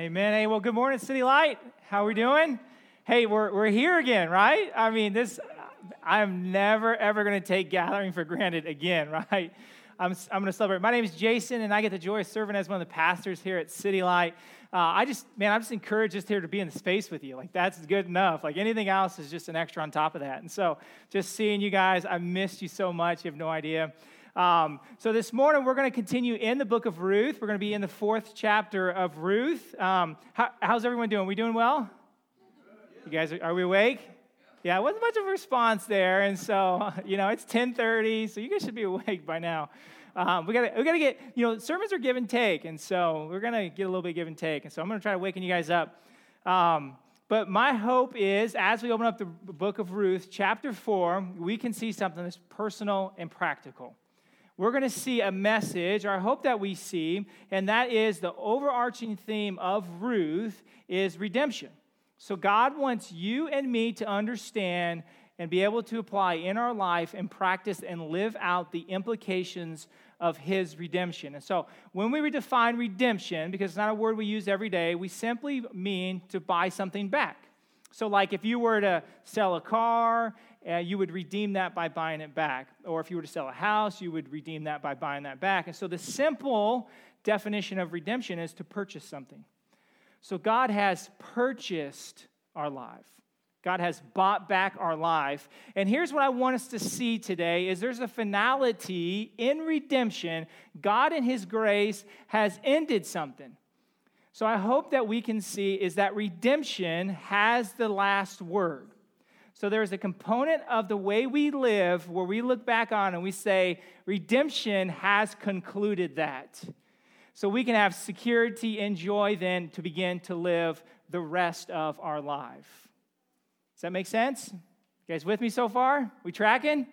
Amen. Hey, well, good morning, City Light. How are we doing? Hey, we're, we're here again, right? I mean, this, I'm never, ever going to take gathering for granted again, right? I'm, I'm going to celebrate. My name is Jason, and I get the joy of serving as one of the pastors here at City Light. Uh, I just, man, I'm just encouraged just here to be in the space with you. Like, that's good enough. Like, anything else is just an extra on top of that. And so, just seeing you guys, I missed you so much. You have no idea. Um, so this morning we're going to continue in the book of Ruth. We're going to be in the fourth chapter of Ruth. Um, how, how's everyone doing? We doing well? You guys, are, are we awake? Yeah, it wasn't much of a response there, and so you know it's 10:30, so you guys should be awake by now. Um, we got to we got to get you know sermons are give and take, and so we're gonna get a little bit give and take, and so I'm gonna try to waken you guys up. Um, but my hope is, as we open up the book of Ruth, chapter four, we can see something that's personal and practical we're going to see a message, or I hope that we see, and that is the overarching theme of Ruth is redemption. So God wants you and me to understand and be able to apply in our life and practice and live out the implications of his redemption. And so when we redefine redemption, because it's not a word we use every day, we simply mean to buy something back. So, like if you were to sell a car, uh, you would redeem that by buying it back. Or if you were to sell a house, you would redeem that by buying that back. And so, the simple definition of redemption is to purchase something. So, God has purchased our life. God has bought back our life. And here's what I want us to see today is there's a finality in redemption. God in his grace has ended something. So I hope that we can see is that redemption has the last word. So there's a component of the way we live where we look back on and we say, redemption has concluded that. So we can have security and joy then to begin to live the rest of our life. Does that make sense? You guys with me so far? We tracking?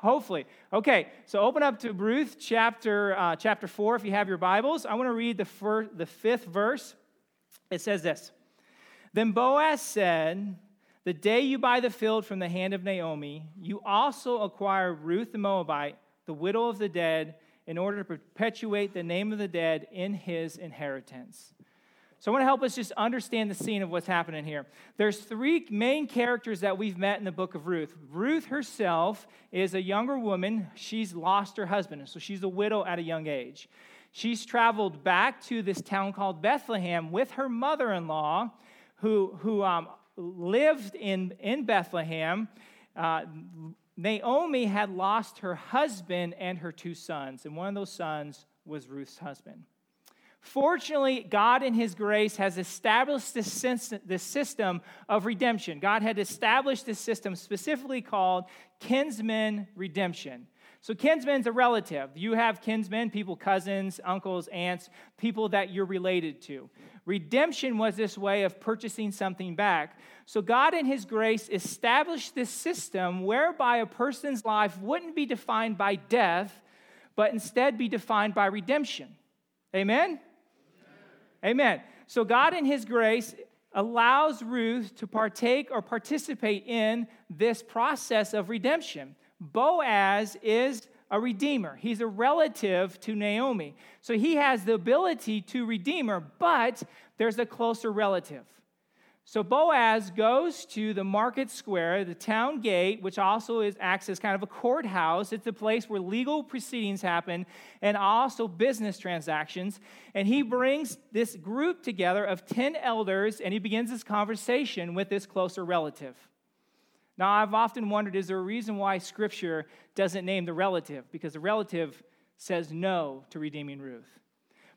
Hopefully. Okay, so open up to Ruth chapter, uh, chapter 4 if you have your Bibles. I want to read the, first, the fifth verse. It says this Then Boaz said, The day you buy the field from the hand of Naomi, you also acquire Ruth the Moabite, the widow of the dead, in order to perpetuate the name of the dead in his inheritance. So I want to help us just understand the scene of what's happening here. There's three main characters that we've met in the book of Ruth. Ruth herself is a younger woman. She's lost her husband, so she's a widow at a young age. She's traveled back to this town called Bethlehem with her mother-in-law, who, who um, lived in, in Bethlehem. Uh, Naomi had lost her husband and her two sons, and one of those sons was Ruth's husband. Fortunately, God in His grace has established this system of redemption. God had established this system specifically called kinsman redemption. So, kinsman's a relative. You have kinsmen, people, cousins, uncles, aunts, people that you're related to. Redemption was this way of purchasing something back. So, God in His grace established this system whereby a person's life wouldn't be defined by death, but instead be defined by redemption. Amen? Amen. So God, in His grace, allows Ruth to partake or participate in this process of redemption. Boaz is a redeemer. He's a relative to Naomi. So he has the ability to redeem her, but there's a closer relative. So Boaz goes to the market square, the town gate, which also is, acts as kind of a courthouse. It's a place where legal proceedings happen and also business transactions. And he brings this group together of 10 elders and he begins this conversation with this closer relative. Now, I've often wondered is there a reason why Scripture doesn't name the relative? Because the relative says no to redeeming Ruth.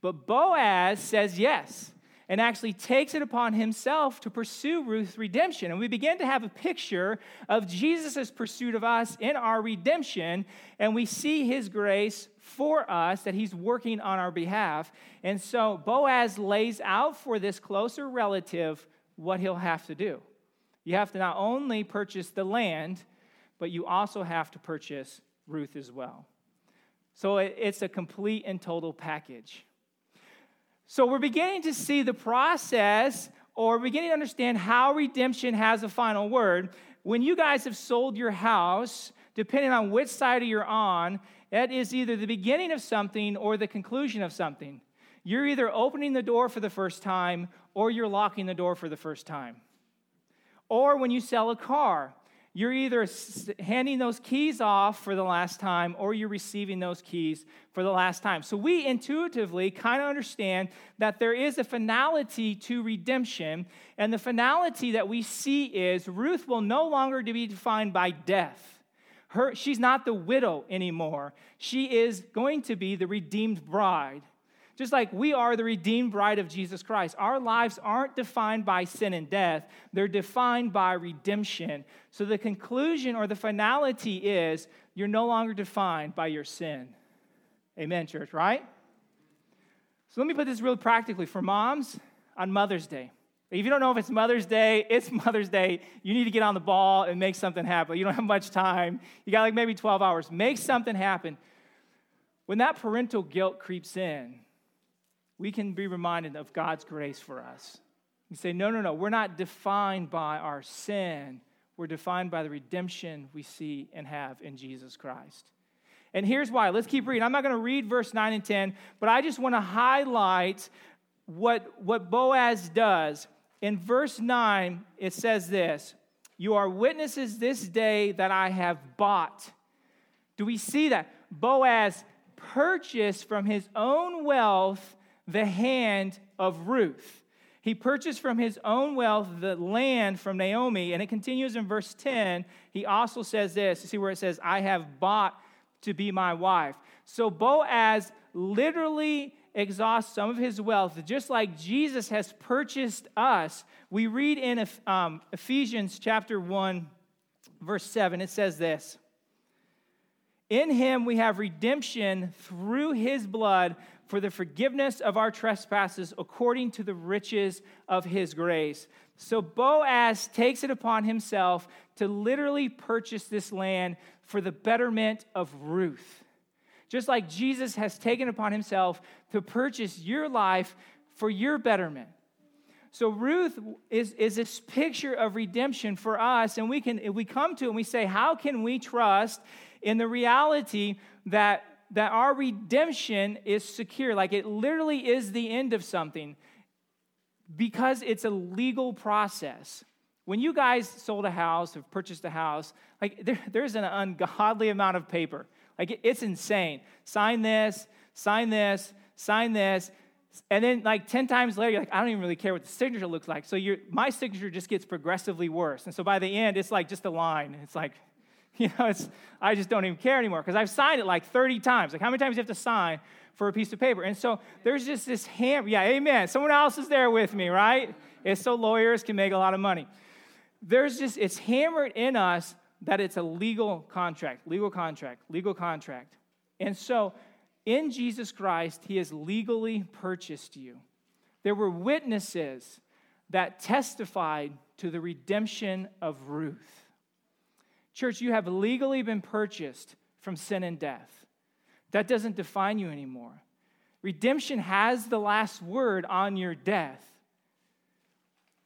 But Boaz says yes and actually takes it upon himself to pursue Ruth's redemption. And we begin to have a picture of Jesus' pursuit of us in our redemption, and we see his grace for us that he's working on our behalf. And so Boaz lays out for this closer relative what he'll have to do. You have to not only purchase the land, but you also have to purchase Ruth as well. So it's a complete and total package. So we're beginning to see the process or beginning to understand how redemption has a final word. When you guys have sold your house, depending on which side you're on, that is either the beginning of something or the conclusion of something. you're either opening the door for the first time or you're locking the door for the first time. Or when you sell a car, you're either handing those keys off for the last time or you're receiving those keys for the last time. So we intuitively kind of understand that there is a finality to redemption, and the finality that we see is Ruth will no longer be defined by death. Her, she's not the widow anymore. She is going to be the redeemed bride. Just like we are the redeemed bride of Jesus Christ, our lives aren't defined by sin and death, they're defined by redemption. So the conclusion or the finality is you're no longer defined by your sin. Amen, church, right? So let me put this real practically for moms on Mother's Day. If you don't know if it's Mother's Day, it's Mother's Day. You need to get on the ball and make something happen. You don't have much time. You got like maybe 12 hours. Make something happen. When that parental guilt creeps in, we can be reminded of God's grace for us. You say, no, no, no, we're not defined by our sin. We're defined by the redemption we see and have in Jesus Christ. And here's why. Let's keep reading. I'm not going to read verse 9 and 10, but I just want to highlight what, what Boaz does. In verse 9, it says this You are witnesses this day that I have bought. Do we see that? Boaz purchased from his own wealth the hand of Ruth. He purchased from his own wealth the land from Naomi. And it continues in verse 10. He also says this you see where it says, I have bought to be my wife. So Boaz literally exhausts some of his wealth, just like Jesus has purchased us. We read in um, Ephesians chapter 1, verse 7, it says this In him we have redemption through his blood for the forgiveness of our trespasses according to the riches of his grace. So Boaz takes it upon himself to literally purchase this land for the betterment of Ruth. Just like Jesus has taken upon himself to purchase your life for your betterment. So Ruth is, is this picture of redemption for us, and we can we come to and we say, how can we trust in the reality that that our redemption is secure. Like it literally is the end of something because it's a legal process. When you guys sold a house or purchased a house, like there, there's an ungodly amount of paper. Like it, it's insane. Sign this, sign this, sign this. And then, like 10 times later, you're like, I don't even really care what the signature looks like. So my signature just gets progressively worse. And so by the end, it's like just a line. It's like, You know, it's, I just don't even care anymore because I've signed it like 30 times. Like, how many times do you have to sign for a piece of paper? And so there's just this ham. Yeah, amen. Someone else is there with me, right? It's so lawyers can make a lot of money. There's just, it's hammered in us that it's a legal contract, legal contract, legal contract. And so in Jesus Christ, He has legally purchased you. There were witnesses that testified to the redemption of Ruth. Church, you have legally been purchased from sin and death. That doesn't define you anymore. Redemption has the last word on your death.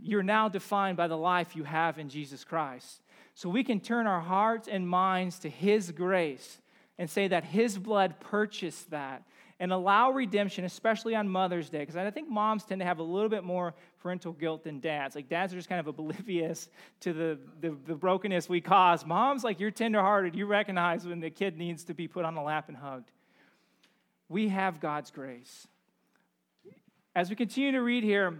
You're now defined by the life you have in Jesus Christ. So we can turn our hearts and minds to His grace and say that His blood purchased that and allow redemption, especially on Mother's Day, because I think moms tend to have a little bit more parental guilt than dads. Like dads are just kind of oblivious to the, the, the brokenness we cause. Moms, like you're tenderhearted, you recognize when the kid needs to be put on the lap and hugged. We have God's grace. As we continue to read here,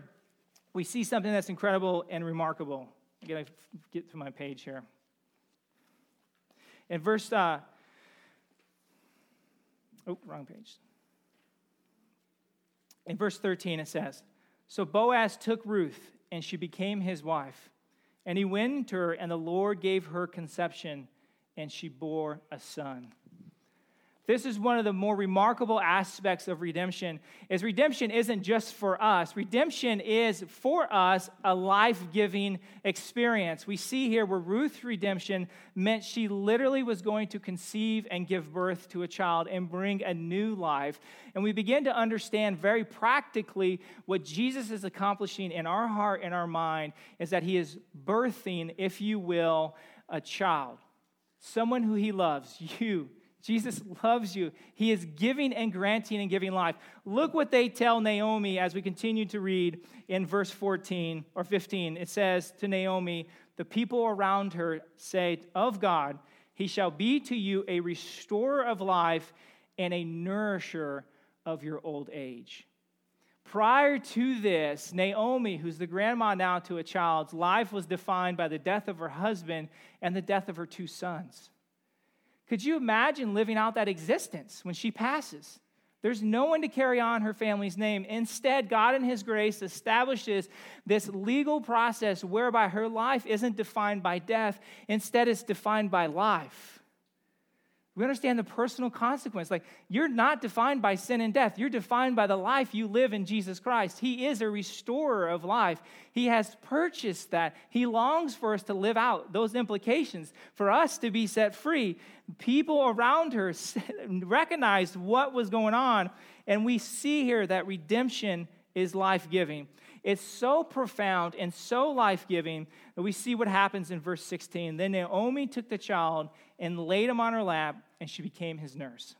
we see something that's incredible and remarkable. I gotta get to my page here. In verse, uh, oh, wrong page. In verse 13, it says So Boaz took Ruth, and she became his wife. And he went to her, and the Lord gave her conception, and she bore a son. This is one of the more remarkable aspects of redemption is redemption isn't just for us. Redemption is for us a life-giving experience. We see here where Ruth's redemption meant she literally was going to conceive and give birth to a child and bring a new life. And we begin to understand very practically what Jesus is accomplishing in our heart and our mind is that he is birthing, if you will, a child. Someone who he loves, you Jesus loves you. He is giving and granting and giving life. Look what they tell Naomi as we continue to read in verse 14 or 15. It says to Naomi, The people around her say, Of God, he shall be to you a restorer of life and a nourisher of your old age. Prior to this, Naomi, who's the grandma now to a child's life was defined by the death of her husband and the death of her two sons. Could you imagine living out that existence when she passes? There's no one to carry on her family's name. Instead, God in His grace establishes this legal process whereby her life isn't defined by death, instead, it's defined by life. We understand the personal consequence. Like, you're not defined by sin and death. You're defined by the life you live in Jesus Christ. He is a restorer of life. He has purchased that. He longs for us to live out those implications, for us to be set free. People around her recognized what was going on, and we see here that redemption is life giving. It's so profound and so life giving that we see what happens in verse 16. Then Naomi took the child and laid him on her lap, and she became his nurse.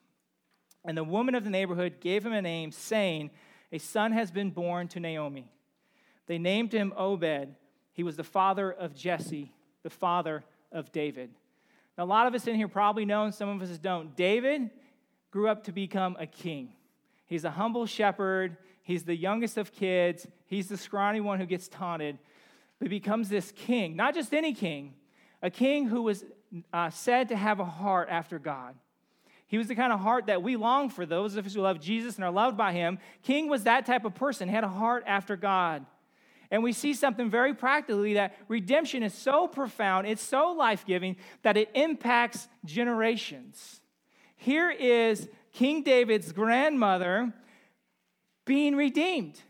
And the woman of the neighborhood gave him a name, saying, A son has been born to Naomi. They named him Obed. He was the father of Jesse, the father of David. Now, a lot of us in here probably know, and some of us don't. David grew up to become a king. He's a humble shepherd. He's the youngest of kids. He's the scrawny one who gets taunted. But becomes this king, not just any king, a king who was uh, said to have a heart after God. He was the kind of heart that we long for, those of us who love Jesus and are loved by him. King was that type of person, had a heart after God. And we see something very practically that redemption is so profound, it's so life giving, that it impacts generations. Here is King David's grandmother being redeemed.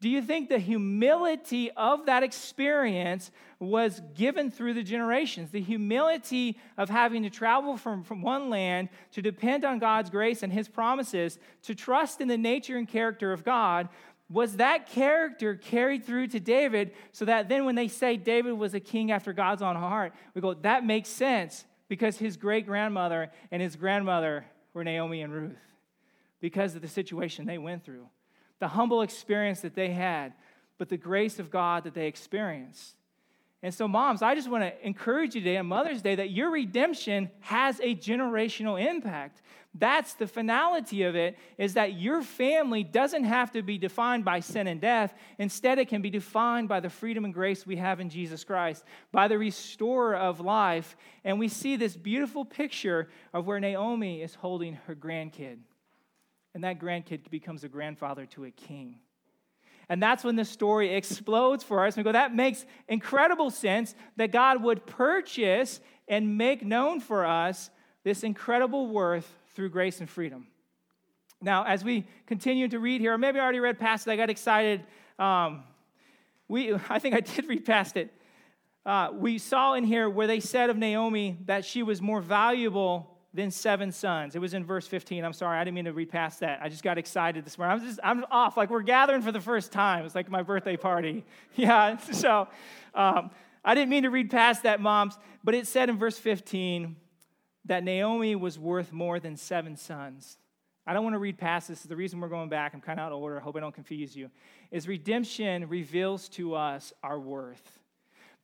Do you think the humility of that experience was given through the generations? The humility of having to travel from, from one land to depend on God's grace and His promises, to trust in the nature and character of God, was that character carried through to David so that then when they say David was a king after God's own heart, we go, that makes sense because his great grandmother and his grandmother were Naomi and Ruth because of the situation they went through the humble experience that they had, but the grace of God that they experienced. And so, moms, I just want to encourage you today on Mother's Day that your redemption has a generational impact. That's the finality of it, is that your family doesn't have to be defined by sin and death. Instead, it can be defined by the freedom and grace we have in Jesus Christ, by the restorer of life. And we see this beautiful picture of where Naomi is holding her grandkid and that grandkid becomes a grandfather to a king. And that's when the story explodes for us. And we go, that makes incredible sense that God would purchase and make known for us this incredible worth through grace and freedom. Now, as we continue to read here, or maybe I already read past it, I got excited. Um, we, I think I did read past it. Uh, we saw in here where they said of Naomi that she was more valuable then seven sons. It was in verse 15. I'm sorry, I didn't mean to read past that. I just got excited this morning. I'm just, I'm off. Like we're gathering for the first time. It's like my birthday party. Yeah. So um, I didn't mean to read past that, moms. But it said in verse 15 that Naomi was worth more than seven sons. I don't want to read past this. The reason we're going back, I'm kind of out of order. I hope I don't confuse you. Is redemption reveals to us our worth.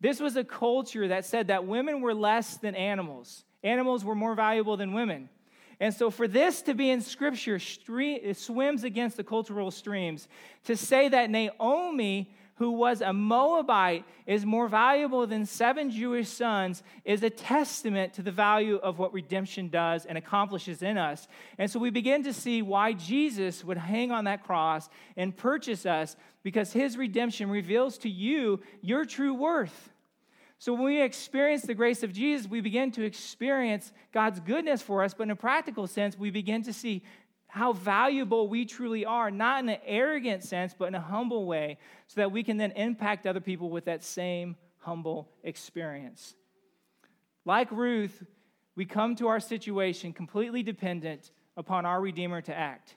This was a culture that said that women were less than animals. Animals were more valuable than women. And so, for this to be in Scripture, it swims against the cultural streams. To say that Naomi, who was a Moabite, is more valuable than seven Jewish sons is a testament to the value of what redemption does and accomplishes in us. And so, we begin to see why Jesus would hang on that cross and purchase us because his redemption reveals to you your true worth. So when we experience the grace of Jesus, we begin to experience God's goodness for us, but in a practical sense, we begin to see how valuable we truly are, not in an arrogant sense, but in a humble way, so that we can then impact other people with that same humble experience. Like Ruth, we come to our situation completely dependent upon our Redeemer to act.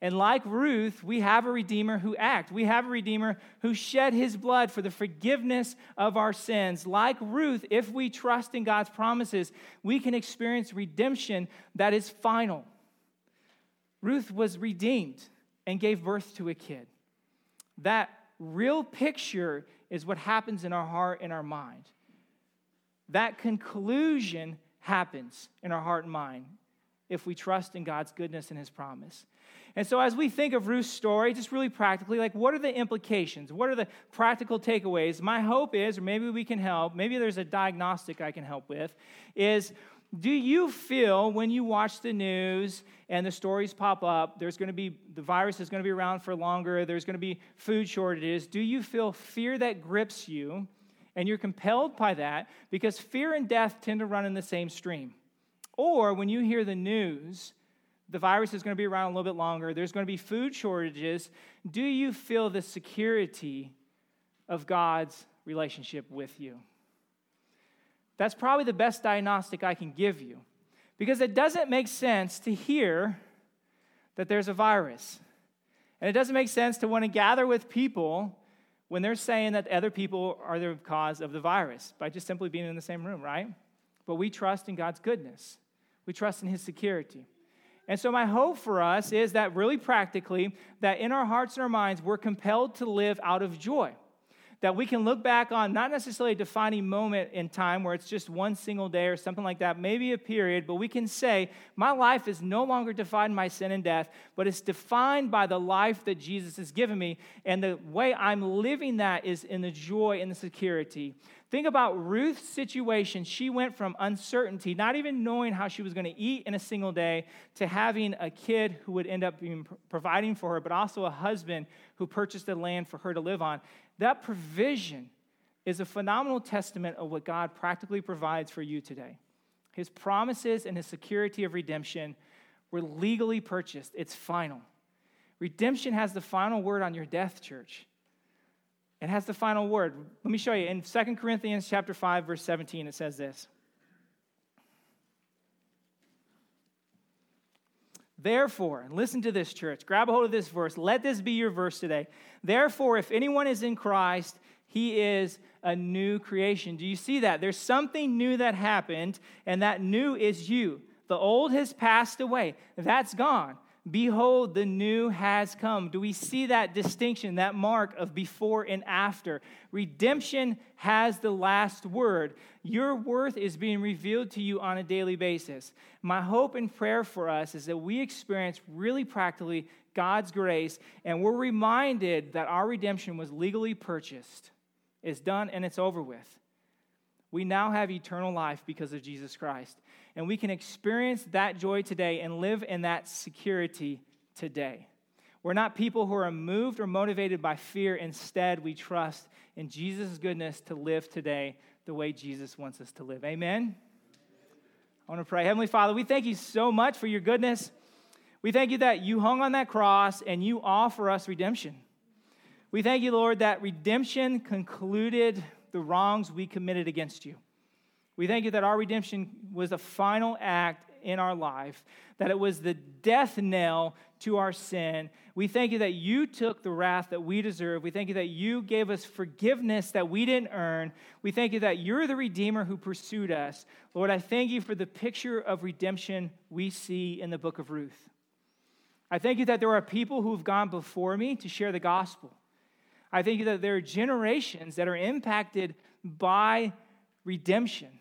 And like Ruth, we have a Redeemer who acts. We have a Redeemer who shed his blood for the forgiveness of our sins. Like Ruth, if we trust in God's promises, we can experience redemption that is final. Ruth was redeemed and gave birth to a kid. That real picture is what happens in our heart and our mind. That conclusion happens in our heart and mind if we trust in God's goodness and his promise. And so, as we think of Ruth's story, just really practically, like what are the implications? What are the practical takeaways? My hope is, or maybe we can help, maybe there's a diagnostic I can help with, is do you feel when you watch the news and the stories pop up, there's going to be, the virus is going to be around for longer, there's going to be food shortages, do you feel fear that grips you and you're compelled by that because fear and death tend to run in the same stream? Or when you hear the news, the virus is going to be around a little bit longer, there's going to be food shortages. Do you feel the security of God's relationship with you? That's probably the best diagnostic I can give you because it doesn't make sense to hear that there's a virus. And it doesn't make sense to want to gather with people when they're saying that other people are the cause of the virus by just simply being in the same room, right? But we trust in God's goodness, we trust in His security. And so, my hope for us is that really practically, that in our hearts and our minds, we're compelled to live out of joy. That we can look back on not necessarily a defining moment in time where it's just one single day or something like that, maybe a period, but we can say, My life is no longer defined by sin and death, but it's defined by the life that Jesus has given me. And the way I'm living that is in the joy and the security Think about Ruth's situation. She went from uncertainty, not even knowing how she was going to eat in a single day, to having a kid who would end up providing for her, but also a husband who purchased the land for her to live on. That provision is a phenomenal testament of what God practically provides for you today. His promises and his security of redemption were legally purchased, it's final. Redemption has the final word on your death, church. It has the final word. Let me show you. In 2 Corinthians chapter 5, verse 17, it says this. Therefore, and listen to this, church. Grab a hold of this verse. Let this be your verse today. Therefore, if anyone is in Christ, he is a new creation. Do you see that? There's something new that happened, and that new is you. The old has passed away, that's gone. Behold, the new has come. Do we see that distinction, that mark of before and after? Redemption has the last word. Your worth is being revealed to you on a daily basis. My hope and prayer for us is that we experience really practically God's grace and we're reminded that our redemption was legally purchased, it's done, and it's over with. We now have eternal life because of Jesus Christ and we can experience that joy today and live in that security today. We're not people who are moved or motivated by fear. Instead, we trust in Jesus' goodness to live today the way Jesus wants us to live. Amen. I want to pray. Heavenly Father, we thank you so much for your goodness. We thank you that you hung on that cross and you offer us redemption. We thank you, Lord, that redemption concluded the wrongs we committed against you. We thank you that our redemption was a final act in our life, that it was the death knell to our sin. We thank you that you took the wrath that we deserve. We thank you that you gave us forgiveness that we didn't earn. We thank you that you're the Redeemer who pursued us. Lord, I thank you for the picture of redemption we see in the book of Ruth. I thank you that there are people who have gone before me to share the gospel. I think that there are generations that are impacted by redemption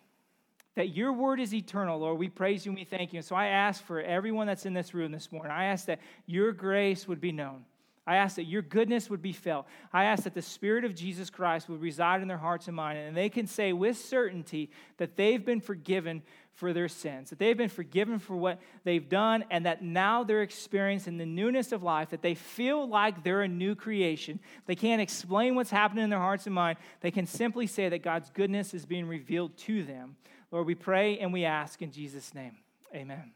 that your word is eternal, Lord. We praise you and we thank you. And so I ask for everyone that's in this room this morning, I ask that your grace would be known. I ask that your goodness would be felt. I ask that the Spirit of Jesus Christ would reside in their hearts and minds, and they can say with certainty that they've been forgiven for their sins, that they've been forgiven for what they've done, and that now they're experiencing the newness of life, that they feel like they're a new creation. They can't explain what's happening in their hearts and mind. They can simply say that God's goodness is being revealed to them. Lord, we pray and we ask in Jesus' name. Amen.